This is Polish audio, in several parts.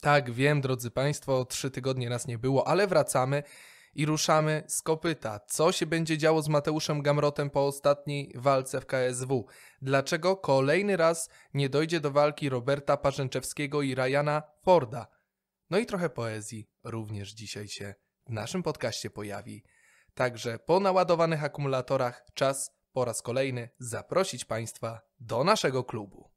Tak, wiem, drodzy Państwo, trzy tygodnie nas nie było, ale wracamy i ruszamy z kopyta. Co się będzie działo z Mateuszem Gamrotem po ostatniej walce w KSW? Dlaczego kolejny raz nie dojdzie do walki Roberta Parzęczewskiego i Ryana Forda? No i trochę poezji również dzisiaj się w naszym podcaście pojawi. Także po naładowanych akumulatorach czas po raz kolejny zaprosić Państwa do naszego klubu.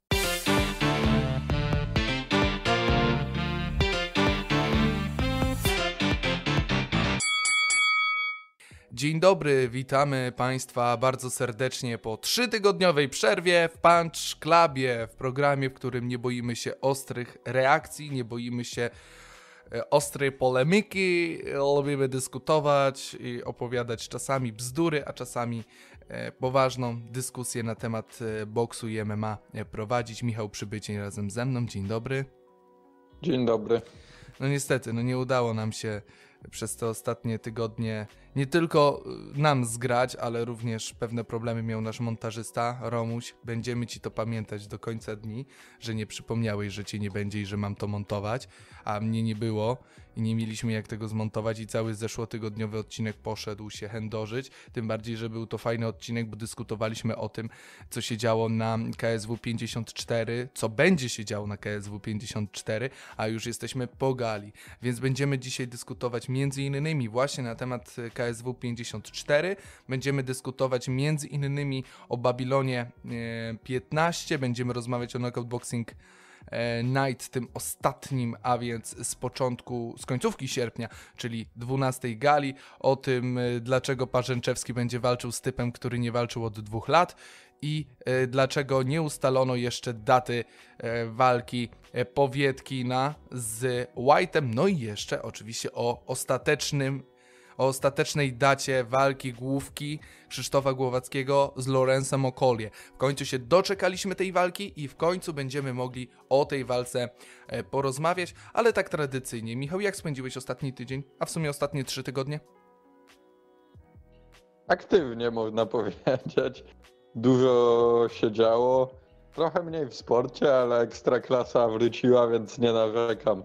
Dzień dobry, witamy Państwa bardzo serdecznie po trzytygodniowej przerwie w Punch Clubie, w programie, w którym nie boimy się ostrych reakcji, nie boimy się e, ostrej polemiki, lubimy dyskutować i opowiadać czasami bzdury, a czasami e, poważną dyskusję na temat e, boksu i MMA prowadzić. Michał Przybycień razem ze mną, dzień dobry. Dzień dobry. No niestety, no nie udało nam się przez te ostatnie tygodnie nie tylko y, nam zgrać, ale również pewne problemy miał nasz montażysta Romuś. Będziemy ci to pamiętać do końca dni, że nie przypomniałeś, że cię nie będzie i że mam to montować, a mnie nie było i nie mieliśmy jak tego zmontować i cały zeszłotygodniowy odcinek poszedł się chędożyć, tym bardziej, że był to fajny odcinek, bo dyskutowaliśmy o tym, co się działo na KSW 54, co będzie się działo na KSW 54, a już jesteśmy po gali, więc będziemy dzisiaj dyskutować między innymi właśnie na temat KSW 54, będziemy dyskutować między innymi o Babilonie 15, e, będziemy rozmawiać o Knockout Boxing E, Night, tym ostatnim, a więc z początku, z końcówki sierpnia, czyli 12 gali, o tym, e, dlaczego Parzęczewski będzie walczył z typem, który nie walczył od dwóch lat i dlaczego nie ustalono jeszcze daty walki Powietkina z White'em, no i jeszcze oczywiście o ostatecznym o ostatecznej dacie walki główki Krzysztofa Głowackiego z Lorenzem Okolie. W końcu się doczekaliśmy tej walki i w końcu będziemy mogli o tej walce e, porozmawiać, ale tak tradycyjnie. Michał, jak spędziłeś ostatni tydzień, a w sumie ostatnie trzy tygodnie? Aktywnie można powiedzieć. Dużo się działo. Trochę mniej w sporcie, ale ekstraklasa wróciła, więc nie narzekam.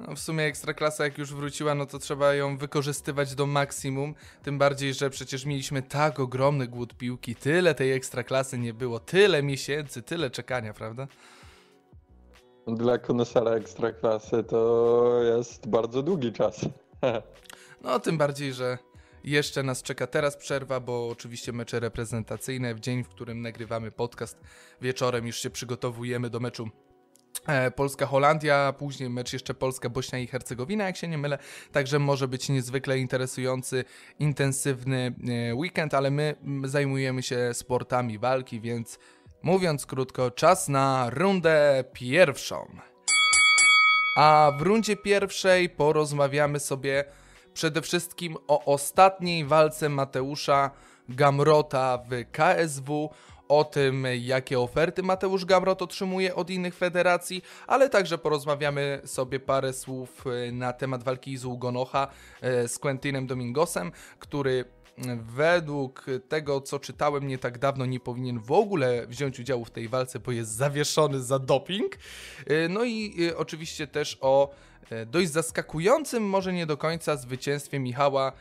No w sumie Ekstraklasa jak już wróciła, no to trzeba ją wykorzystywać do maksimum, tym bardziej, że przecież mieliśmy tak ogromny głód piłki, tyle tej Ekstraklasy nie było, tyle miesięcy, tyle czekania, prawda? Dla konesera Ekstraklasy to jest bardzo długi czas. no tym bardziej, że jeszcze nas czeka teraz przerwa, bo oczywiście mecze reprezentacyjne w dzień, w którym nagrywamy podcast wieczorem już się przygotowujemy do meczu Polska-Holandia, później mecz jeszcze Polska-Bośnia i Hercegowina, jak się nie mylę. Także może być niezwykle interesujący, intensywny e, weekend, ale my zajmujemy się sportami walki, więc mówiąc krótko, czas na rundę pierwszą. A w rundzie pierwszej porozmawiamy sobie przede wszystkim o ostatniej walce Mateusza Gamrota w KSW o tym, jakie oferty Mateusz Gamrot otrzymuje od innych federacji, ale także porozmawiamy sobie parę słów e, na temat walki z Ugonocha e, z Quentinem Domingosem, który według tego, co czytałem nie tak dawno, nie powinien w ogóle wziąć udziału w tej walce, bo jest zawieszony za doping. E, no i oczywiście też o dość zaskakującym, może nie do końca, zwycięstwie Michała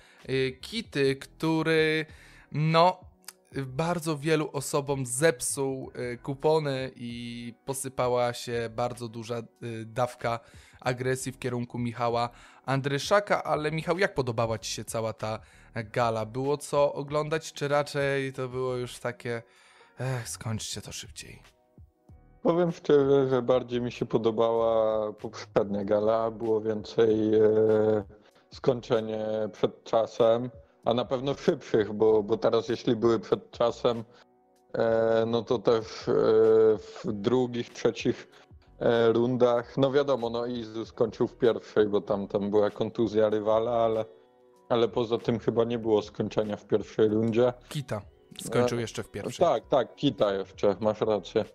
Kity, który no bardzo wielu osobom zepsuł y, kupony i posypała się bardzo duża y, dawka agresji w kierunku Michała Andryszaka, ale Michał, jak podobała Ci się cała ta gala? Było co oglądać, czy raczej to było już takie, ech, skończcie to szybciej? Powiem szczerze, że bardziej mi się podobała poprzednia gala, było więcej e, skończenie przed czasem a na pewno szybszych, bo, bo teraz jeśli były przed czasem, e, no to też e, w drugich, trzecich e, rundach, no wiadomo, no Izu skończył w pierwszej, bo tam, tam była kontuzja rywala, ale, ale poza tym chyba nie było skończenia w pierwszej rundzie. Kita skończył jeszcze w pierwszej. Tak, tak, Kita jeszcze, masz rację.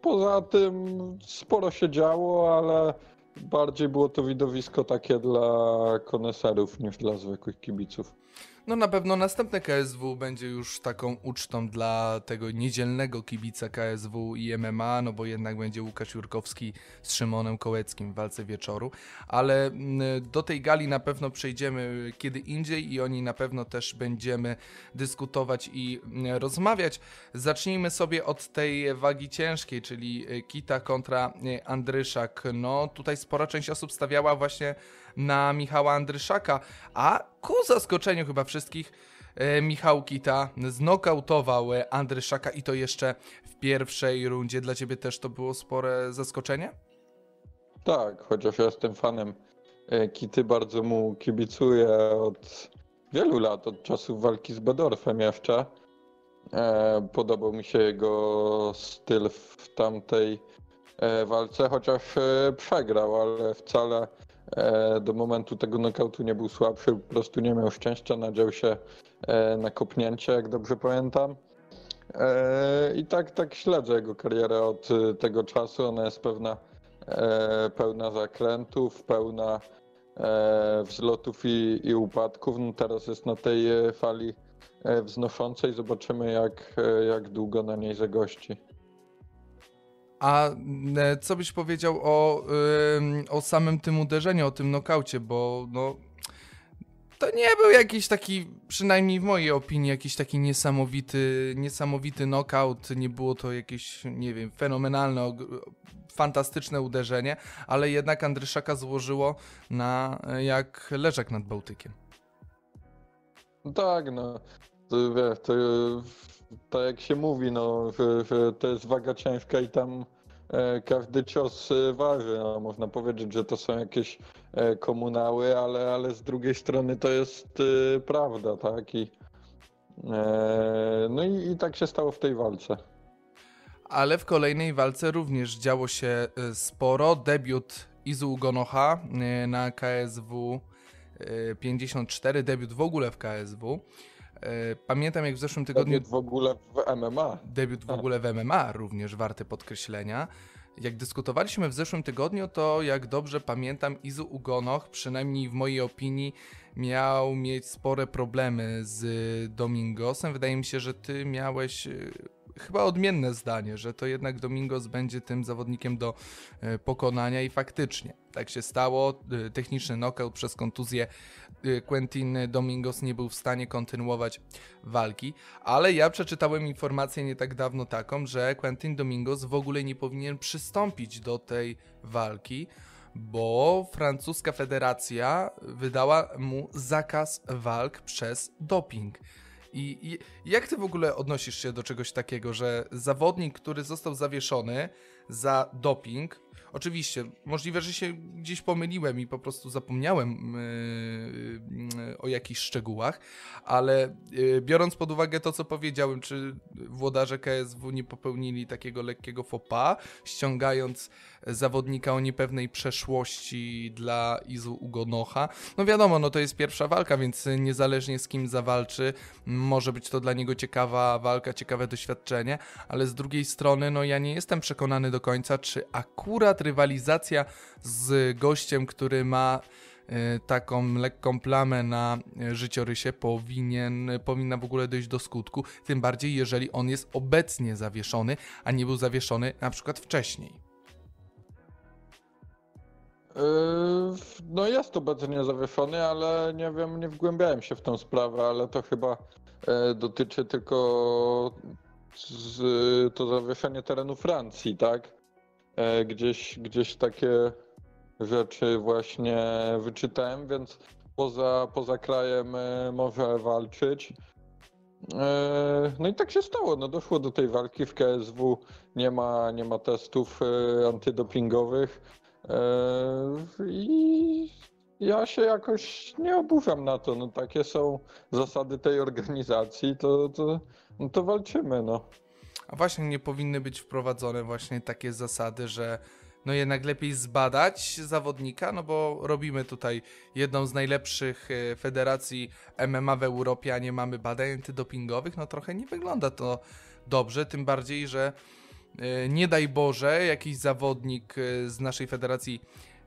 Poza tym sporo się działo, ale bardziej było to widowisko takie dla koneserów niż dla zwykłych kibiców. No na pewno następne KSW będzie już taką ucztą dla tego niedzielnego kibica KSW i MMA, no bo jednak będzie Łukasz Jurkowski z Szymonem Kołeckim w walce wieczoru, ale mm, do tej gali na pewno przejdziemy kiedy indziej i o niej na pewno też będziemy dyskutować i mm, rozmawiać. Zacznijmy sobie od tej wagi ciężkiej, czyli e, Kita kontra e, Andryszak. No tutaj spora część osób stawiała właśnie na Michała Andryszaka, a ku zaskoczeniu chyba wszystkich e, Michał Kita znokautował e, Andryszaka i to jeszcze w pierwszej rundzie. Dla ciebie też to było spore zaskoczenie? Tak, chociaż ja jestem fanem e, Kity, bardzo mu kibicuję od wielu lat, od czasów walki z Bedorfem jeszcze. Podobał mi się jego styl w tamtej walce, chociaż przegrał, ale wcale do momentu tego nokautu nie był słabszy, po prostu nie miał szczęścia, nadział się e, na kopnięcie, jak dobrze pamiętam. E, I tak, tak śledzę jego karierę od e, tego czasu, ona jest pewna e, pełna zakrętów, pełna e, wzlotów i, i upadków. No teraz jest na tej e, fali e, wznoszącej. Zobaczymy, jak, e, jak długo na niej zagości. A e, co byś powiedział o, o samym tym uderzeniu, o tym nokaucie, bo no, to nie był jakiś taki, przynajmniej w mojej opinii, jakiś taki niesamowity, niesamowity knockout, nie było to jakieś, nie wiem, fenomenalne, fantastyczne uderzenie, ale jednak Andryszaka złożyło na e, jak leżak nad Bałtykiem. No tak, no. To, to, tak jak się mówi, no, to jest waga ciężka i tam e, każdy cios e, waży. No, można powiedzieć, że to są jakieś e, komunały, ale, ale z drugiej strony to jest prawda, tak? I, no i, i tak się stało w tej walce. Ale w kolejnej walce również działo się sporo. Debiut Izu Ugonoha y, na KSW y, 54, debiut w ogóle w KSW. Y, Pamiętam jak w zeszłym tygodniu Debiut w ogóle w MMA. debiut w ogóle w MMA, również warte podkreślenia. Jak dyskutowaliśmy w zeszłym tygodniu, to jak dobrze pamiętam, Izu Ugonoch, przynajmniej w mojej opinii, miał mieć spore problemy z Domingosem. Wydaje mi się, że ty miałeś y, chyba odmienne zdanie, że to jednak Domingos będzie tym zawodnikiem do y, pokonania i faktycznie tak się stało. Y, Techniczny knockout przez kontuzję y, Quentin Domingos nie był w stanie kontynuować walki, ale ja przeczytałem informację nie tak dawno taką, że Quentin Domingos w ogóle nie powinien przystąpić do tej walki, bo francuska federacja wydała mu zakaz walk przez doping. I, I jak ty w ogóle odnosisz się do czegoś takiego, że zawodnik, który został zawieszony za doping, oczywiście możliwe, że się gdzieś pomyliłem i po prostu zapomniałem yy, yy, o jakichś szczegółach, ale yy, biorąc pod uwagę to, co powiedziałem, czy włodarze KSW nie popełnili takiego lekkiego pas, ściągając zawodnika o niepewnej przeszłości dla Izu Ugonocha. No wiadomo, no to jest pierwsza walka, więc niezależnie z kim zawalczy, może być to dla niego ciekawa walka, ciekawe doświadczenie, ale z drugiej strony, no ja nie jestem przekonany do końca, czy akurat rywalizacja z gościem, który ma e, taką lekką plamę na e, życiorysie powinien, powinna w ogóle dojść do skutku, tym bardziej jeżeli on jest obecnie zawieszony, a nie był zawieszony na przykład wcześniej. Yy, No jest obecnie zawieszony, ale nie wiem, nie wgłębiałem się w tą sprawę, ale to chyba e, dotyczy tylko to zawieszenie terenu Francji, tak? E, Gdzieś, gdzieś takie rzeczy właśnie wyczytałem, więc poza, poza krajem e, może walczyć. E, No i tak się stało, no doszło do tej walki w KSW, nie ma, nie ma testów antydopingowych. I ja się jakoś nie oburzam na to. No takie są zasady tej organizacji, to, to, no to walczymy, no. A właśnie nie powinny być wprowadzone właśnie takie zasady, że no jednak lepiej zbadać zawodnika, no bo robimy tutaj jedną z najlepszych e, federacji MMA w Europie, a nie mamy badań antydopingowych, no trochę nie wygląda to dobrze, tym bardziej, że e, nie daj Boże, jakiś zawodnik e, z naszej federacji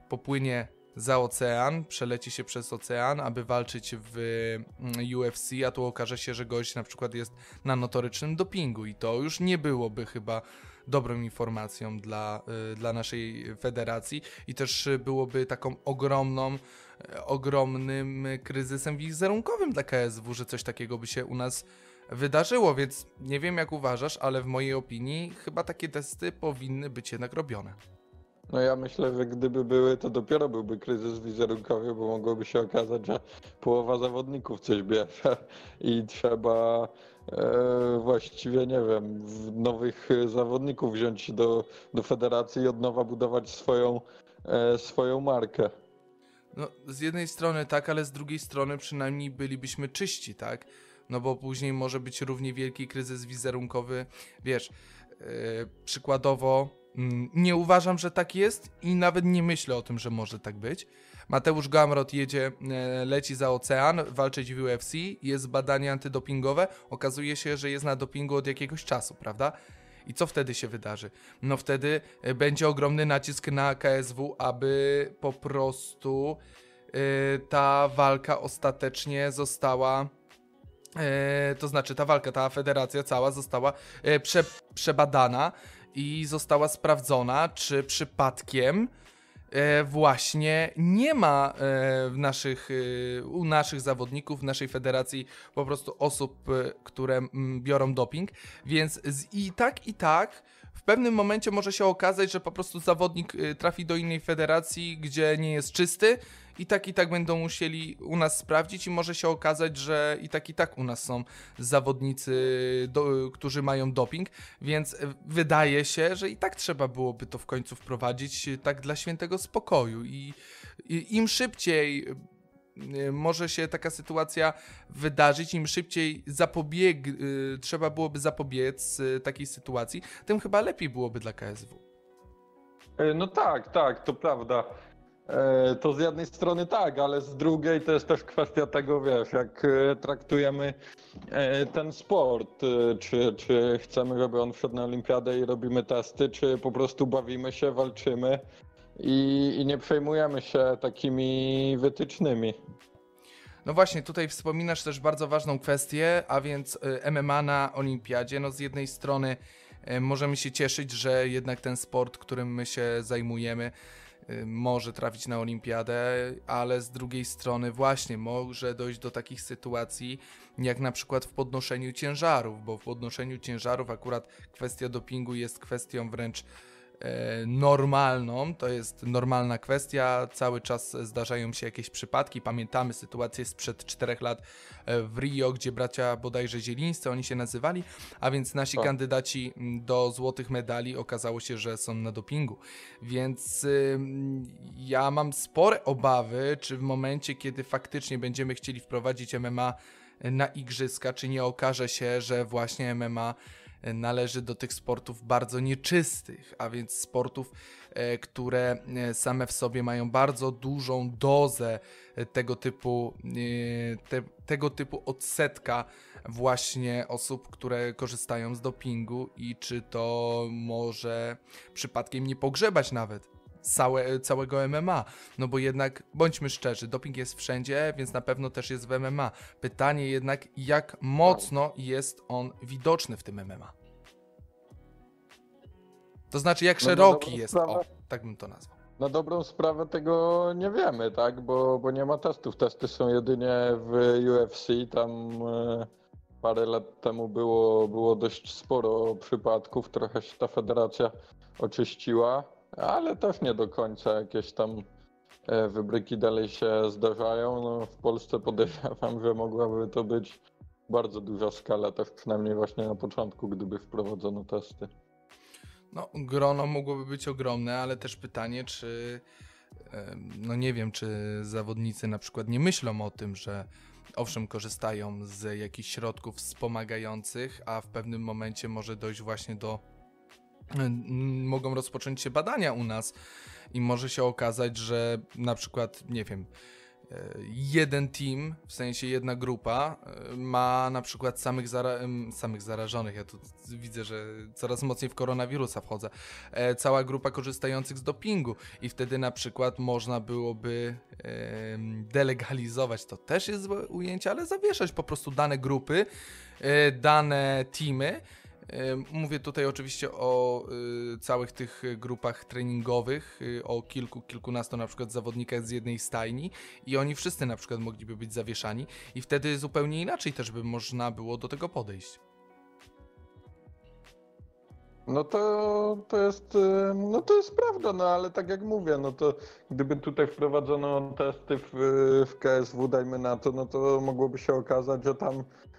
popłynie za ocean, przeleci się przez ocean, aby walczyć w mm, UFC, a tu okaże się, że gość na przykład jest na notorycznym dopingu i to już nie byłoby chyba dobrą informacją dla, y, dla naszej federacji i też byłoby taką ogromną, y, ogromnym kryzysem wizerunkowym dla KSW, że coś takiego by się u nas wydarzyło, więc nie wiem jak uważasz, ale w mojej opinii chyba takie testy powinny być jednak robione. No ja myślę, że gdyby były, to dopiero byłby kryzys wizerunkowy, bo mogłoby się okazać, że połowa zawodników coś bierze i trzeba e, właściwie, nie wiem, nowych zawodników wziąć do, do federacji i od nowa budować swoją, e, swoją markę. No, z jednej strony tak, ale z drugiej strony przynajmniej bylibyśmy czyści, tak? No bo później może być równie wielki kryzys wizerunkowy, wiesz, yy, przykładowo nie uważam, że tak jest i nawet nie myślę o tym, że może tak być. Mateusz Gamrot jedzie, e, leci za ocean, walczyć w UFC, jest badanie antydopingowe, okazuje się, że jest na dopingu od jakiegoś czasu, prawda? I co wtedy się wydarzy? No wtedy e, będzie ogromny nacisk na KSW, aby po prostu yy, ta walka ostatecznie została to znaczy ta walka, ta federacja cała została prze, przebadana i została sprawdzona, czy przypadkiem e, właśnie nie ma e, naszych, e, u naszych zawodników, w naszej federacji po prostu osób, które biorą doping, więc z, i tak i tak w pewnym momencie może się okazać, że po prostu zawodnik trafi do innej federacji, gdzie nie jest czysty i tak i tak będą musieli u nas sprawdzić i może się okazać, że i tak i tak u nas są zawodnicy, do, którzy mają doping, więc wydaje się, że i tak trzeba byłoby to w końcu wprowadzić tak dla świętego spokoju i, i im szybciej y, może się taka sytuacja wydarzyć, im szybciej zapobieg, y, trzeba byłoby zapobiec y, takiej sytuacji, tym chyba lepiej byłoby dla KSW. E, no tak, tak, to prawda. E, to z jednej strony tak, ale z drugiej to jest też kwestia tego, wiesz, jak e, traktujemy ten sport. Czy, czy chcemy, żeby on wszedł na olimpiadę i robimy testy, czy po prostu bawimy się, walczymy i, i nie przejmujemy się takimi wytycznymi. No właśnie, tutaj wspominasz też bardzo ważną kwestię, a więc MMA na olimpiadzie. No z jednej strony możemy się cieszyć, że jednak ten sport, którym my się zajmujemy, Y, może trafić na olimpiadę, ale z drugiej strony właśnie może dojść do takich sytuacji, jak na przykład w podnoszeniu ciężarów, bo w podnoszeniu ciężarów akurat kwestia dopingu jest kwestią wręcz normalną, to jest normalna kwestia, cały czas zdarzają się jakieś przypadki, pamiętamy sytuację sprzed czterech lat e, w Rio, gdzie bracia bodajże Zielińscy oni się nazywali, a więc nasi o. kandydaci do złotych medali okazało się, że są na dopingu, więc y, ja mam spore obawy, czy w momencie, kiedy faktycznie będziemy chcieli wprowadzić MMA na igrzyska, czy nie okaże się, że właśnie MMA należy do tych sportów bardzo nieczystych, a więc sportów, e, które e, same w sobie mają bardzo dużą dozę e, tego typu, te, tego typu odsetka właśnie osób, które korzystają z dopingu i czy to może przypadkiem nie pogrzebać nawet całe, całego MMA. No bo jednak, bądźmy szczerzy, doping jest wszędzie, więc na pewno też jest w MMA. Pytanie jednak, jak mocno jest on widoczny w tym MMA. To znaczy, jak no szeroki no jest, o, tak bym to nazwał. Na dobrą sprawę tego nie wiemy, tak, bo, bo nie ma testów. Testy są jedynie w UFC, tam e, parę lat temu było, było dość sporo przypadków, trochę się ta federacja oczyściła ale też nie do końca jakieś tam e, wybryki dalej się zdarzają. No, w Polsce podejrzewam, że mogłaby to być bardzo duża skala, też przynajmniej właśnie na początku, gdyby wprowadzono testy. No, grono mogłoby być ogromne, ale też pytanie, czy no nie wiem, czy zawodnicy na przykład nie myślą o tym, że owszem, korzystają z jakichś środków wspomagających, a w pewnym momencie może dojść właśnie do mogą rozpocząć się badania u nas i może się okazać, że na przykład, nie wiem, jeden team, w sensie jedna grupa, e, ma na przykład samych, zara samych zarażonych. Ja tu widzę, że coraz mocniej w koronawirusa wchodzę. E, cała grupa korzystających z dopingu, i wtedy na przykład można byłoby delegalizować to też jest złe ujęcie, ale zawieszać po prostu dane grupy, dane teamy Mówię tutaj oczywiście o y, całych tych grupach treningowych, y, o kilku, kilkunastu na przykład zawodnikach z jednej stajni i oni wszyscy na przykład mogliby być zawieszani i wtedy zupełnie inaczej też by można było do tego podejść. No to, to jest no to jest prawda, no ale tak jak mówię, no to gdyby tutaj wprowadzono testy w, w KSW, dajmy na to, no to mogłoby się okazać, że tam E,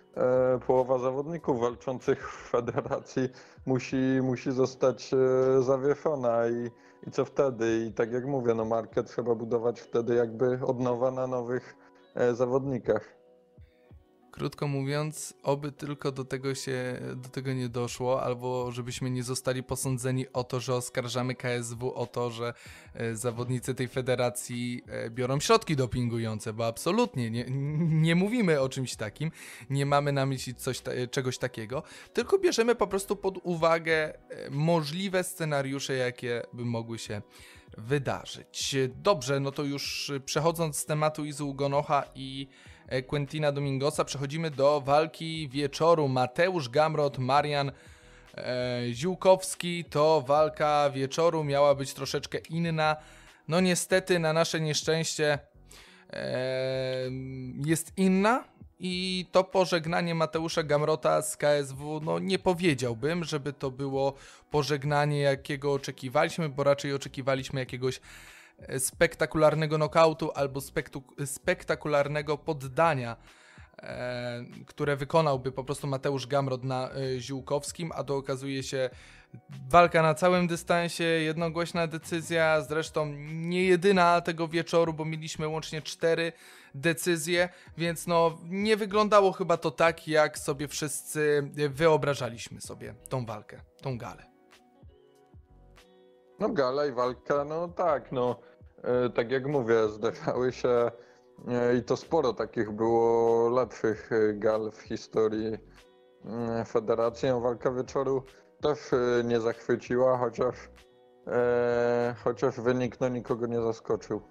połowa zawodników walczących w federacji musi, musi zostać e, zawieszona i, i co wtedy? I tak jak mówię, no market trzeba budować wtedy jakby od nowa na nowych e, zawodnikach. Krótko mówiąc, oby tylko do tego się do tego nie doszło, albo żebyśmy nie zostali posądzeni o to, że oskarżamy KSW o to, że e, zawodnicy tej federacji e, biorą środki dopingujące, bo absolutnie nie, nie mówimy o czymś takim, nie mamy na myśli coś, czegoś takiego, tylko bierzemy po prostu pod uwagę e, możliwe scenariusze, jakie by mogły się wydarzyć. Dobrze, no to już przechodząc z tematu Izu Gonocha i Quentina Domingosa. Przechodzimy do walki wieczoru. Mateusz Gamrot, Marian e, Ziółkowski. To walka wieczoru miała być troszeczkę inna. No niestety na nasze nieszczęście e, jest inna. I to pożegnanie Mateusza Gamrota z KSW, no nie powiedziałbym, żeby to było pożegnanie, jakiego oczekiwaliśmy, bo raczej oczekiwaliśmy jakiegoś spektakularnego nokautu albo spektakularnego poddania, e, które wykonałby po prostu Mateusz Gamrod na e, Ziółkowskim, a to okazuje się walka na całym dystansie, jednogłośna decyzja, zresztą nie jedyna tego wieczoru, bo mieliśmy łącznie cztery decyzje, więc no nie wyglądało chyba to tak, jak sobie wszyscy wyobrażaliśmy sobie tą walkę, tą galę. No gala i walka, no tak, no e, tak jak mówię, zdarzały się e, i to sporo takich było lepszych e, gal w historii federacji. No, walka wieczoru też nie zachwyciła, chociaż, chociaż wynik no, nikogo nie zaskoczył.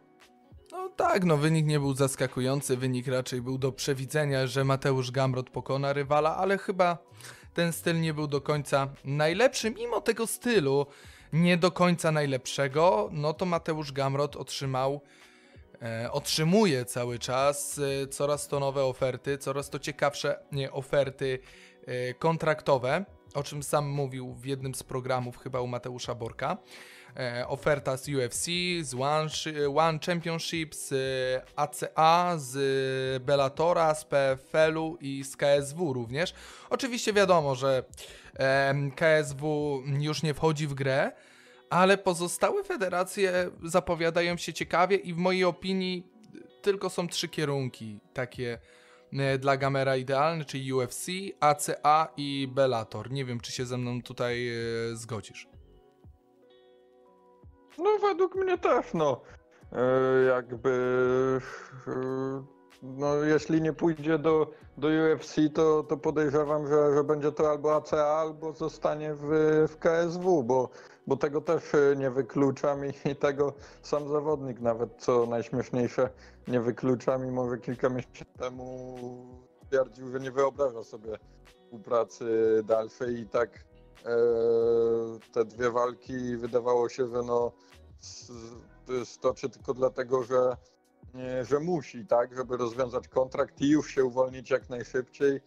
No tak, no wynik nie był zaskakujący, wynik raczej był do przewidzenia, że Mateusz Gamrot pokona rywala, ale chyba ten styl nie był do końca najlepszy, mimo tego stylu nie do końca najlepszego, no to Mateusz Gamrot otrzymał, e, otrzymuje cały czas e, coraz to nowe oferty, coraz to ciekawsze nie, oferty e, kontraktowe, o czym sam mówił w jednym z programów chyba u Mateusza Borka. E, oferta z UFC, z One, One Championship, z ACA, z Bellatora, z PFL-u i z KSW również. Oczywiście wiadomo, że KSW już nie wchodzi w grę, ale pozostałe federacje zapowiadają się ciekawie i w mojej opinii tylko są trzy kierunki takie e, dla Gamera idealne, czyli UFC, ACA i Bellator. Nie wiem, czy się ze mną tutaj e, zgodzisz. No według mnie też, no. E, jakby no jeśli nie pójdzie do, do UFC, to, to podejrzewam, że, że będzie to albo ACA, albo zostanie w, w KSW, bo, bo tego też nie wykluczam i, i tego sam zawodnik nawet, co najśmieszniejsze, nie wyklucza, mimo że kilka miesięcy temu stwierdził, że nie wyobraża sobie współpracy dalszej i tak e, te dwie walki wydawało się, że no stoczy tylko dlatego, że że musi, tak, żeby rozwiązać kontrakt i już się uwolnić jak najszybciej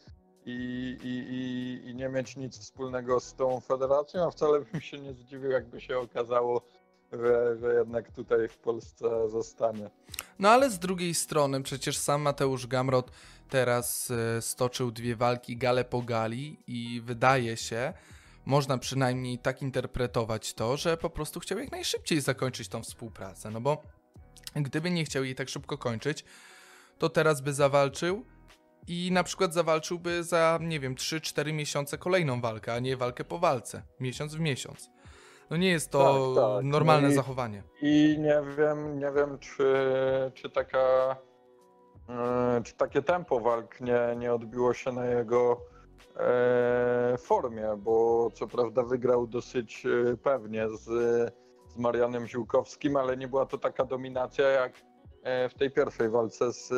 i, i, i, i nie mieć nic wspólnego z tą federacją, a wcale bym się nie zdziwił, jakby się okazało, że, że jednak tutaj w Polsce zostanie. No ale z drugiej strony przecież sam Mateusz Gamrot teraz e, stoczył dwie walki gale po gali i wydaje się, można przynajmniej tak interpretować to, że po prostu chciał jak najszybciej zakończyć tą współpracę, no bo Gdyby nie chciał jej tak szybko kończyć, to teraz by zawalczył i na przykład zawalczyłby za, nie wiem, 3-4 miesiące kolejną walkę, a nie walkę po walce, miesiąc w miesiąc. No nie jest to tak, tak. normalne no i, zachowanie. I nie wiem, nie wiem, czy, czy taka e, czy takie tempo walk nie, nie odbiło się na jego formie, bo co prawda wygrał dosyć e, pewnie z, z Marianem Ziłkowskim, ale nie była to taka dominacja jak e, w tej pierwszej walce, z,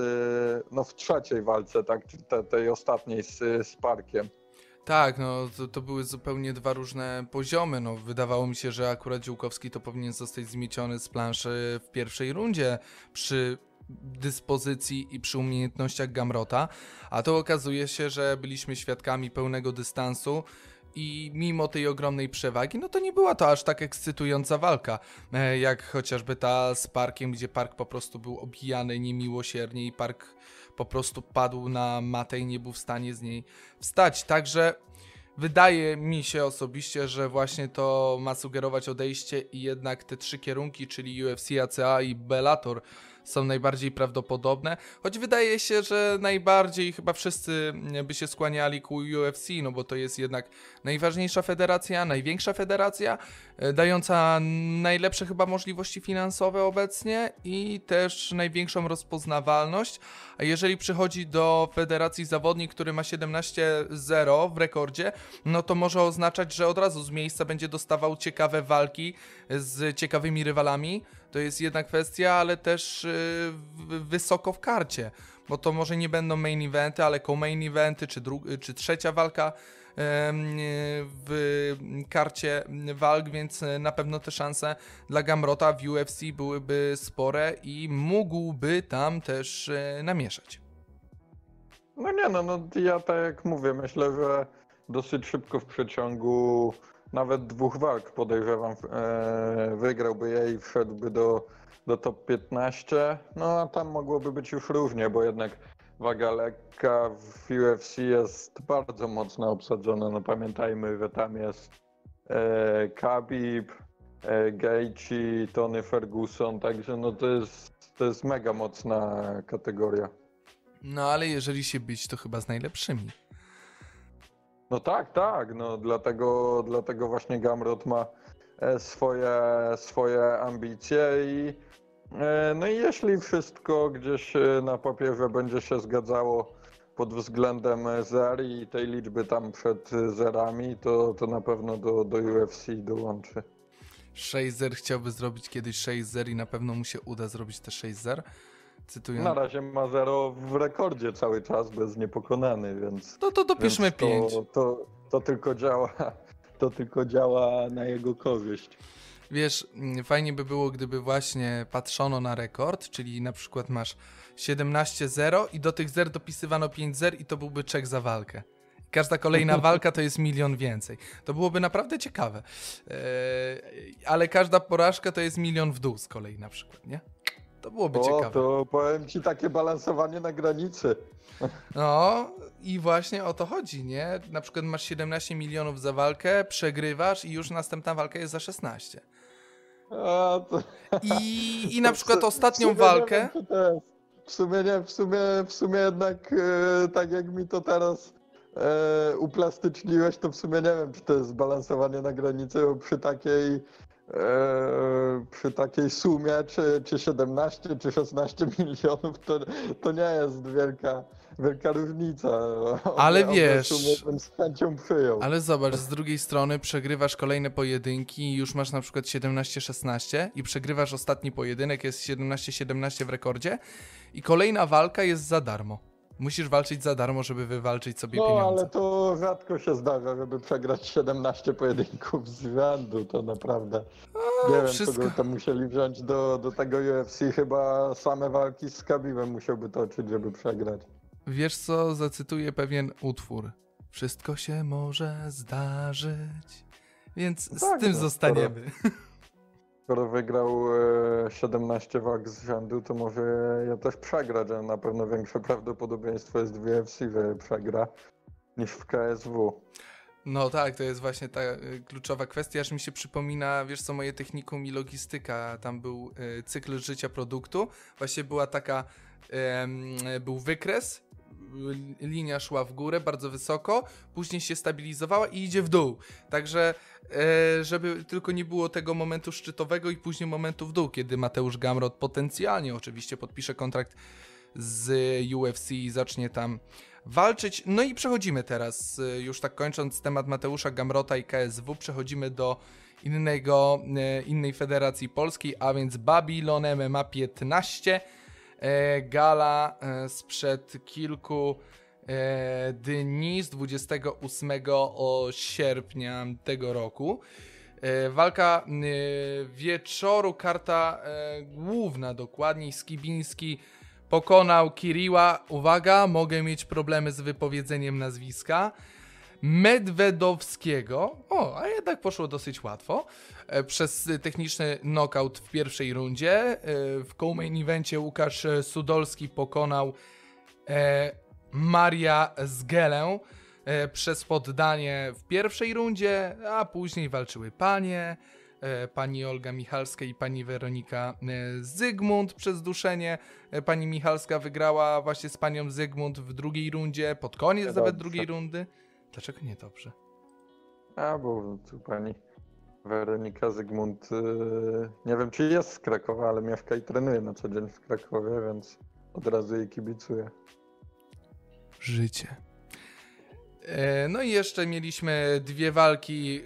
no w trzeciej walce, tak, te, tej ostatniej z, z Parkiem. Tak, no to, to, były zupełnie dwa różne poziomy. No, wydawało mi się, że akurat Ziółkowski to powinien zostać zmieciony z planszy w pierwszej rundzie przy dyspozycji i przy umiejętnościach Gamrota, a to okazuje się, że byliśmy świadkami pełnego dystansu i mimo tej ogromnej przewagi, no to nie była to aż tak ekscytująca walka, e, jak chociażby ta z Parkiem, gdzie Park po prostu był obijany niemiłosiernie i Park po prostu padł na matę i nie był w stanie z niej wstać. Także wydaje mi się osobiście, że właśnie to ma sugerować odejście i jednak te trzy kierunki, czyli UFC, ACA i Bellator są najbardziej prawdopodobne, choć wydaje się, że najbardziej chyba wszyscy by się skłaniali ku UFC, no bo to jest jednak najważniejsza federacja, największa federacja, e, dająca najlepsze chyba możliwości finansowe obecnie i też największą rozpoznawalność. A jeżeli przychodzi do federacji zawodnik, który ma 17-0 w rekordzie, no to może oznaczać, że od razu z miejsca będzie dostawał ciekawe walki z ciekawymi rywalami. To jest jedna kwestia, ale też yy, wysoko w karcie, bo to może nie będą main eventy, ale co-main eventy, czy, czy trzecia walka w karcie walk, więc na pewno te szanse dla Gamrota w UFC byłyby spore i mógłby tam też e, namieszać. No nie no, no ja tak jak mówię, myślę, że dosyć szybko w przeciągu nawet dwóch walk podejrzewam e, wygrałby je i wszedłby do, do top 15. No a tam mogłoby być już różnie, bo jednak waga lekka w UFC jest bardzo mocno obsadzona. No pamiętajmy, że tam jest e, Khabib, e, Gaethje, Tony Ferguson, także no to jest, to jest mega mocna kategoria. No ale jeżeli się bić, to chyba z najlepszymi. No tak, tak, no dlatego, dlatego właśnie Gamrot ma e, swoje, swoje ambicje i e, no i jeśli wszystko gdzieś e, na papierze będzie się zgadzało pod względem zer i tej liczby tam przed zerami, to, to na pewno do, do UFC dołączy. 6 zer chciałby zrobić kiedyś 6 zer i na pewno mu się uda zrobić te 6 zer. Cytując... Na razie ma zero w rekordzie cały czas, bez niepokonany, więc. No to dopiszmy 5. To, to, to, tylko działa, to tylko działa na jego korzyść. Wiesz, fajnie by było, gdyby właśnie patrzono na rekord, czyli na przykład masz 17-0 i do tych zer dopisywano 5 zer i to byłby czek za walkę. Każda kolejna walka to jest milion więcej. To byłoby naprawdę ciekawe. Eee, ale każda porażka to jest milion w dół z kolei na przykład, nie? To byłoby o, ciekawe. To powiem ci takie balansowanie na granicy. No i właśnie o to chodzi, nie? Na przykład masz 17 milionów za walkę, przegrywasz i już następna walka jest za 16. A, to... I, I na przykład ostatnią walkę. Wiem, w sumie nie, w sumie, w sumie jednak e, tak jak mi to teraz e, uplastyczniłeś, to w sumie nie wiem, czy to jest balansowanie na granicy, bo przy takiej przy takiej sumie, czy, czy 17, czy 16 milionów, to, to nie jest wielka, wielka różnica. Ale Obie, wiesz, ale zobacz, z drugiej strony przegrywasz kolejne pojedynki i już masz na przykład 17-16 i przegrywasz ostatni pojedynek, jest 17-17 w rekordzie i kolejna walka jest za darmo. Musisz walczyć za darmo, żeby wywalczyć sobie no, pieniądze. No, ale to rzadko się zdarza, żeby przegrać 17 pojedynków z rzędu, to naprawdę. A, nie wiem, wszystko... kogo tam musieli wziąć do, do tego UFC. Chyba same walki z Kabibem musiałby toczyć, żeby przegrać. Wiesz co, zacytuję pewien utwór. Wszystko się może zdarzyć. Więc no tak, z tym no, zostaniemy. Skoro... skoro wygrał 17 e, walk z rzędu, to może ja też przegrać, a na pewno większe prawdopodobieństwo jest w UFC, że przegra niż w KSW. No tak, to jest właśnie ta e, kluczowa kwestia, aż mi się przypomina, wiesz co, moje technikum i logistyka, tam był e, cykl życia produktu, właśnie była taka, był wykres linia szła w górę bardzo wysoko, później się stabilizowała i idzie w dół. Także, e, żeby tylko nie było tego momentu szczytowego i później momentu w dół, kiedy Mateusz Gamrot potencjalnie oczywiście podpisze kontrakt z UFC i zacznie tam walczyć. No i przechodzimy teraz, y, już tak kończąc temat Mateusza Gamrota i KSW, przechodzimy do innego, y, innej federacji polskiej, a więc Babylon MMA 15. E, gala e, sprzed kilku e, dni, z 28 sierpnia tego roku. Walka wieczoru, karta główna dokładniej, Skibiński pokonał Kiriła. Uwaga, mogę mieć problemy z wypowiedzeniem nazwiska. Medwedowskiego. O, a jednak poszło dosyć łatwo. E, przez techniczny knockout w pierwszej rundzie. E, w co-main evencie Łukasz Sudolski pokonał e, Maria Zgelę przez poddanie w pierwszej rundzie, a później walczyły panie. Pani Olga Michalska i pani Weronika Zygmunt przez duszenie. Pani Michalska wygrała właśnie z panią Zygmunt w drugiej rundzie, pod koniec nie nawet drugiej rundy. Dlaczego nie dobrze? A, bo tu pani Weronika Zygmunt, nie wiem czy jest z Krakowa, ale mieszka i trenuje na co dzień w Krakowie, więc od razu jej kibicuję. Życie. E, no i jeszcze mieliśmy dwie walki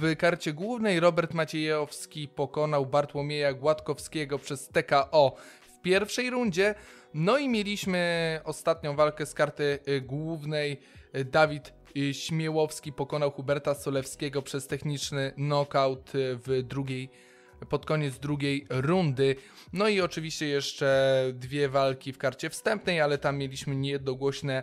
w karcie głównej. Robert Maciejowski pokonał Bartłomieja Gładkowskiego przez TKO pierwszej rundzie. No i mieliśmy ostatnią walkę z karty e, głównej. Dawid Śmiełowski pokonał Huberta Solewskiego przez techniczny knockout w drugiej pod koniec drugiej rundy. No i oczywiście jeszcze dwie walki w karcie wstępnej, ale tam mieliśmy niejednogłośne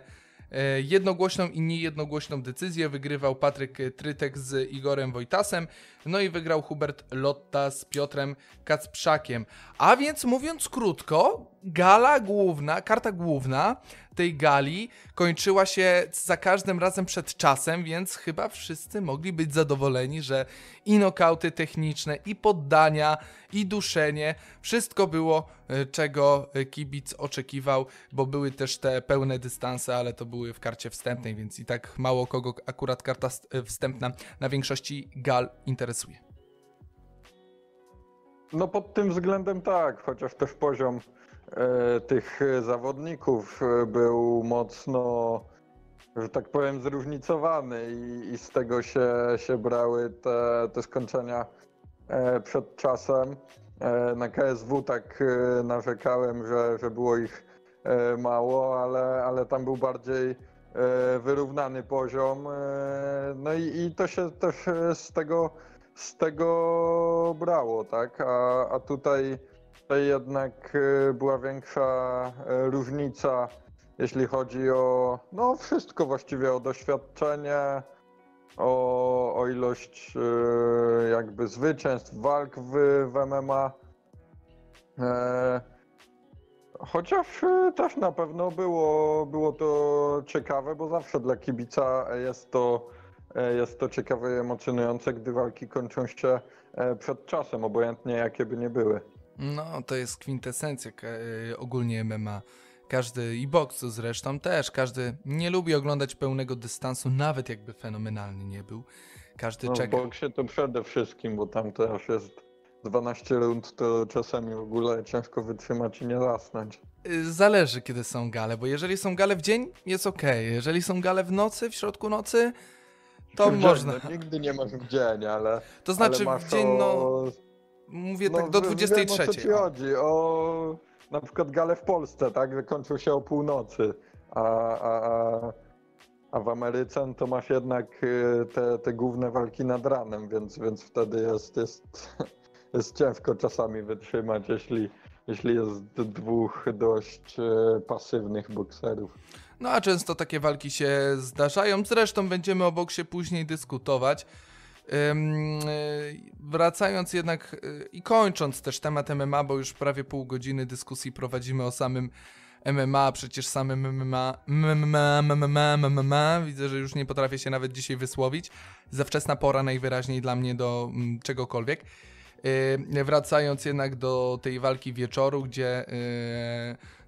jednogłośną i niejednogłośną decyzję wygrywał Patryk Trytek z Igorem Wojtasem, no i wygrał Hubert Lotta z Piotrem Kacprzakiem. A więc mówiąc krótko, gala główna, karta główna tej gali kończyła się za każdym razem przed czasem, więc chyba wszyscy mogli być zadowoleni, że i nokauty techniczne, i poddania, i duszenie, wszystko było e, czego kibic oczekiwał, bo były też te pełne dystanse, ale to były w karcie wstępnej, więc i tak mało kogo akurat karta wstępna na większości gal interesuje. No pod tym względem tak, chociaż też poziom E, tych zawodników e, był mocno, że tak powiem, zróżnicowany i, i z tego się, się brały te, te skończenia e, przed czasem. Na KSW tak narzekałem, że, że było ich mało, ale, ale tam był bardziej wyrównany poziom. No i, i to się też z tego, z tego brało, tak? A, a tutaj Tutaj jednak y, była większa y, różnica, jeśli chodzi o no wszystko właściwie, o doświadczenie, o, o ilość y, jakby zwycięstw, walk w, w MMA. E, chociaż też na pewno było, było to ciekawe, bo zawsze dla kibica jest to, jest to ciekawe i emocjonujące, gdy walki kończą się e, przed czasem, obojętnie jakie by nie były. No, to jest kwintesencja e, ogólnie MMA. Każdy i boksu zresztą też, każdy nie lubi oglądać pełnego dystansu, nawet jakby fenomenalny nie był. Każdy no, czeka. W boksie to przede wszystkim, bo tam też jest 12 rund, to czasami w ogóle ciężko wytrzymać i nie zasnąć. Y, zależy, kiedy są gale, bo jeżeli są gale w dzień, jest ok. Jeżeli są gale w nocy, w środku nocy, to można. no, nigdy nie masz w dzień, ale. To znaczy ale w dzień, no. Mówię no, tak do 23. Wiem, o co ci chodzi, o na przykład gale w Polsce, tak, że kończą się o północy, a, a, a, a w Ameryce no to masz jednak y, te, te główne walki nad ranem, więc, więc wtedy jest, jest, jest ciężko czasami wytrzymać, jeśli, jeśli jest dwóch dość y, pasywnych bokserów. No a często takie walki się zdarzają, zresztą będziemy o boksie później dyskutować. E, wracając jednak e, i kończąc też temat MMA, bo już prawie pół godziny dyskusji prowadzimy o samym MMA, przecież samym MMA, MMA, MMA, MMA, widzę, że już nie potrafię się nawet dzisiaj wysłowić. Za wczesna pora najwyraźniej dla mnie do czegokolwiek. E, wracając jednak do tej walki wieczoru, gdzie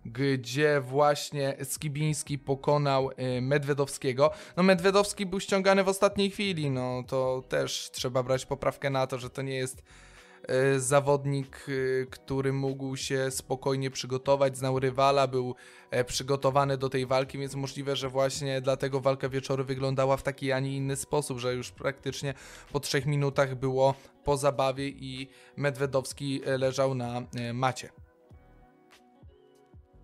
gdzie właśnie Skibiński pokonał y, Medwedowskiego. No Medwedowski był ściągany w ostatniej chwili, no to też trzeba brać poprawkę na to, że to nie jest e, zawodnik, e, który mógł się spokojnie przygotować, znał rywala, był e, przygotowany do tej walki, więc możliwe, że właśnie dlatego walka wieczoru wyglądała w taki, a nie inny sposób, że już praktycznie po trzech minutach było po zabawie i Medwedowski e, leżał na e, macie.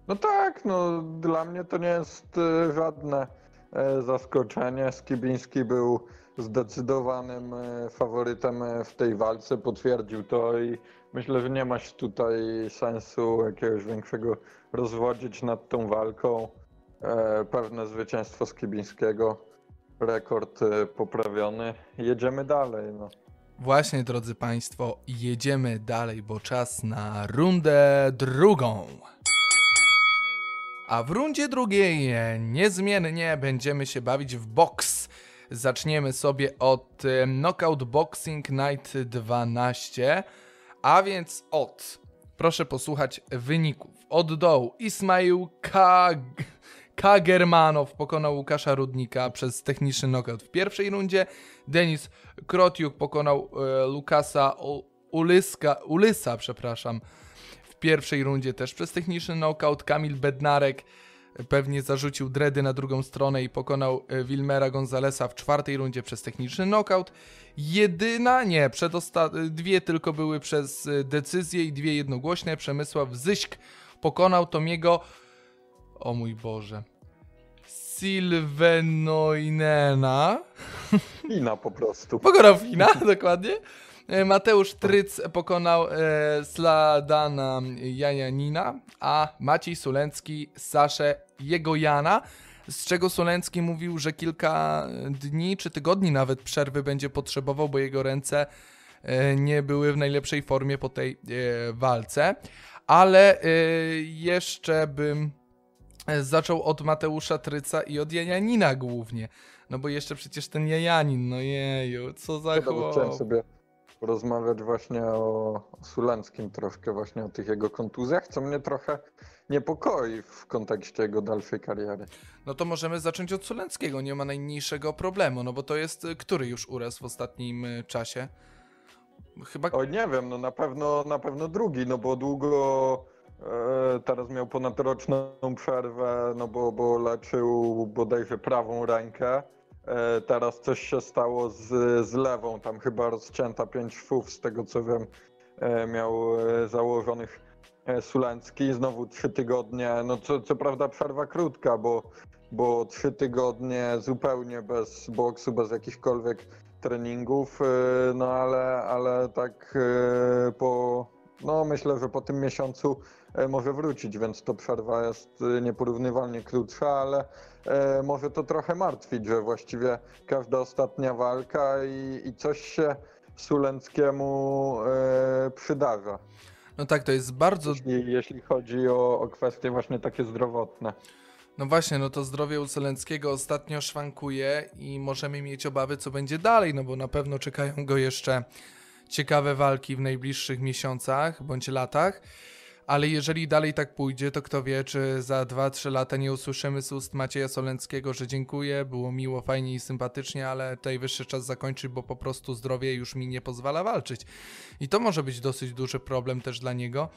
No tak, no dla mnie to nie jest e, żadne e, zaskoczenie. Skibiński był zdecydowanym e, faworytem w tej walce, potwierdził to i myślę, że nie ma się tutaj sensu jakiegoś większego rozwodzić nad tą walką. Pewne zwycięstwo Skibińskiego, rekord poprawiony. Jedziemy dalej. No. Właśnie, drodzy Państwo, jedziemy dalej, bo czas na rundę drugą. A w rundzie drugiej niezmiennie będziemy się bawić w boks. Zaczniemy sobie od e, Knockout Boxing Night 12, a więc od, proszę posłuchać wyników. Od dołu Ismail Kag... Kagermanow pokonał Łukasza Rudnika przez techniczny knockout w pierwszej rundzie. Denis Krotiuk pokonał e, Lukasa Ulyska, Ulysa, przepraszam, pierwszej rundzie też przez techniczny knockout. Kamil Bednarek e, pewnie zarzucił dredy na drugą stronę i pokonał e, Wilmera Gonzalesa w czwartej rundzie przez techniczny knockout. Jedyna, nie, przedosta- dwie tylko były przez e, decyzję i dwie jednogłośne. Przemysław Zyśk pokonał Tomiego o mój Boże. Silvenoinena. Ina po prostu. Pokonał Fina, dokładnie. E, Mateusz Tryc pokonał e, Sladana Jajanina, a Maciej Sulencki Saszę Jegojana, z czego Sulencki mówił, że kilka dni czy tygodni nawet przerwy będzie potrzebował, bo jego ręce e, nie były w najlepszej formie po tej walce. Ale jeszcze bym zaczął od Mateusza Tryca i od Jajanina głównie. No bo jeszcze przecież ten Jajanin, no jeju, co za chłop. sobie porozmawiać właśnie o, o troszkę, właśnie o tych jego kontuzjach, co mnie trochę niepokoi w kontekście jego dalszej kariery. No to możemy zacząć od Sulenckiego, nie ma najmniejszego problemu, no bo to jest y, który już uraz w ostatnim y, czasie? Chyba O nie wiem, no na pewno, na pewno drugi, no bo długo e, teraz miał ponadroczną przerwę, no bo, bo leczył bodajże prawą rękę. E, teraz coś się stało z, z lewą, tam chyba rozcięta pięć szwów, z tego co wiem, e, miał e, założonych Sulencki. Znowu trzy tygodnie, no co, co prawda przerwa krótka, bo, bo trzy tygodnie zupełnie bez boksu, bez jakichkolwiek treningów, no ale, ale tak po, no myślę, że po tym miesiącu może wrócić, więc to przerwa jest y, nieporównywalnie krótsza, ale y, może to trochę martwić, że właściwie każda ostatnia walka i, i coś się Sulenckiemu przydarza, No tak, to jest bardzo. jeśli, jeśli chodzi o, o kwestie właśnie takie zdrowotne. No właśnie, no to zdrowie u Celenskiego ostatnio szwankuje i możemy mieć obawy, co będzie dalej, no bo na pewno czekają go jeszcze ciekawe walki w najbliższych miesiącach bądź latach. Ale jeżeli dalej tak pójdzie, to kto wie, czy za 2-3 lata nie usłyszymy z ust Macieja Solenckiego, że dziękuję, było miło, fajnie i sympatycznie, ale najwyższy czas zakończyć, bo po prostu zdrowie już mi nie pozwala walczyć. I to może być dosyć duży problem też dla niego,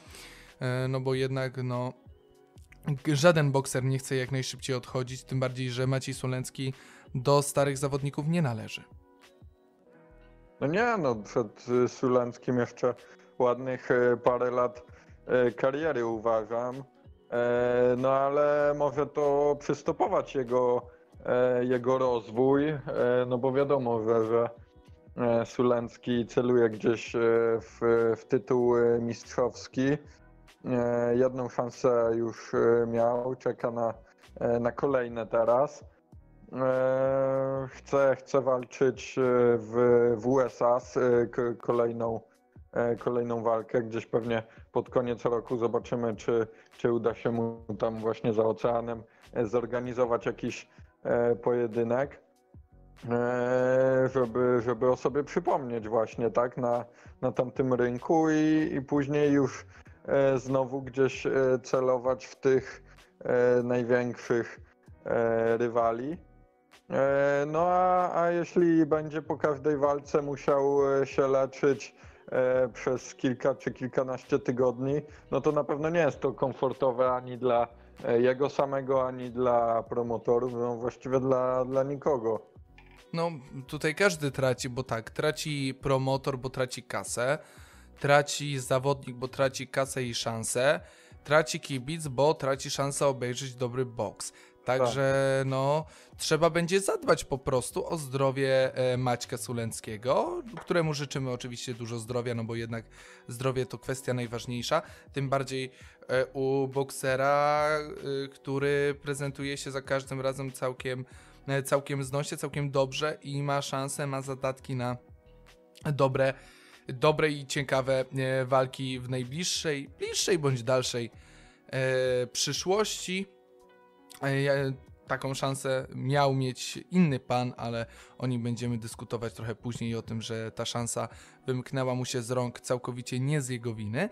e, no bo jednak, no, żaden bokser nie chce jak najszybciej odchodzić, tym bardziej, że Maciej Solencki do starych zawodników nie należy. No nie, no przed y, Sulenckim jeszcze ładnych y, parę lat kariery uważam. E, No ale może to przystopować jego, e, jego rozwój, e, no bo wiadomo, że, że e, Sulencki celuje gdzieś e, w, w tytuł e, mistrzowski. E, Jedną szansę już e, miał, czeka na, e, na kolejne teraz. E, Chcę, chcę walczyć e, w, w USA z e, kolejną, e, kolejną walkę. Gdzieś pewnie pod koniec roku zobaczymy, czy, czy uda się mu tam właśnie za oceanem e, zorganizować jakiś e, pojedynek, e, żeby, żeby o sobie przypomnieć właśnie tak na, na tamtym rynku i, i później już e, znowu gdzieś e, celować w tych e, największych e, rywali. E, No a, a jeśli będzie po każdej walce musiał e, się leczyć e, przez kilka czy kilkanaście tygodni, no to na pewno nie jest to komfortowe ani dla e, jego samego, ani dla promotorów, no właściwie dla, dla nikogo. No, tutaj każdy traci, bo tak, traci promotor, bo traci kasę, traci zawodnik, bo traci kasę i szansę, traci kibic, bo traci szansę obejrzeć dobry boks. Także no, trzeba będzie zadbać po prostu o zdrowie e, Maćka Sulenckiego, któremu życzymy oczywiście dużo zdrowia, no bo jednak zdrowie to kwestia najważniejsza. Tym bardziej e, u boksera, e, który prezentuje się za każdym razem całkiem, całkiem znośnie, całkiem dobrze i ma szansę, ma zadatki na dobre, dobre i ciekawe walki w najbliższej, bliższej bądź dalszej przyszłości. Taką szansę miał mieć inny pan, ale o nim będziemy dyskutować trochę później o tym, że ta szansa wymknęła mu się z rąk całkowicie nie z jego winy.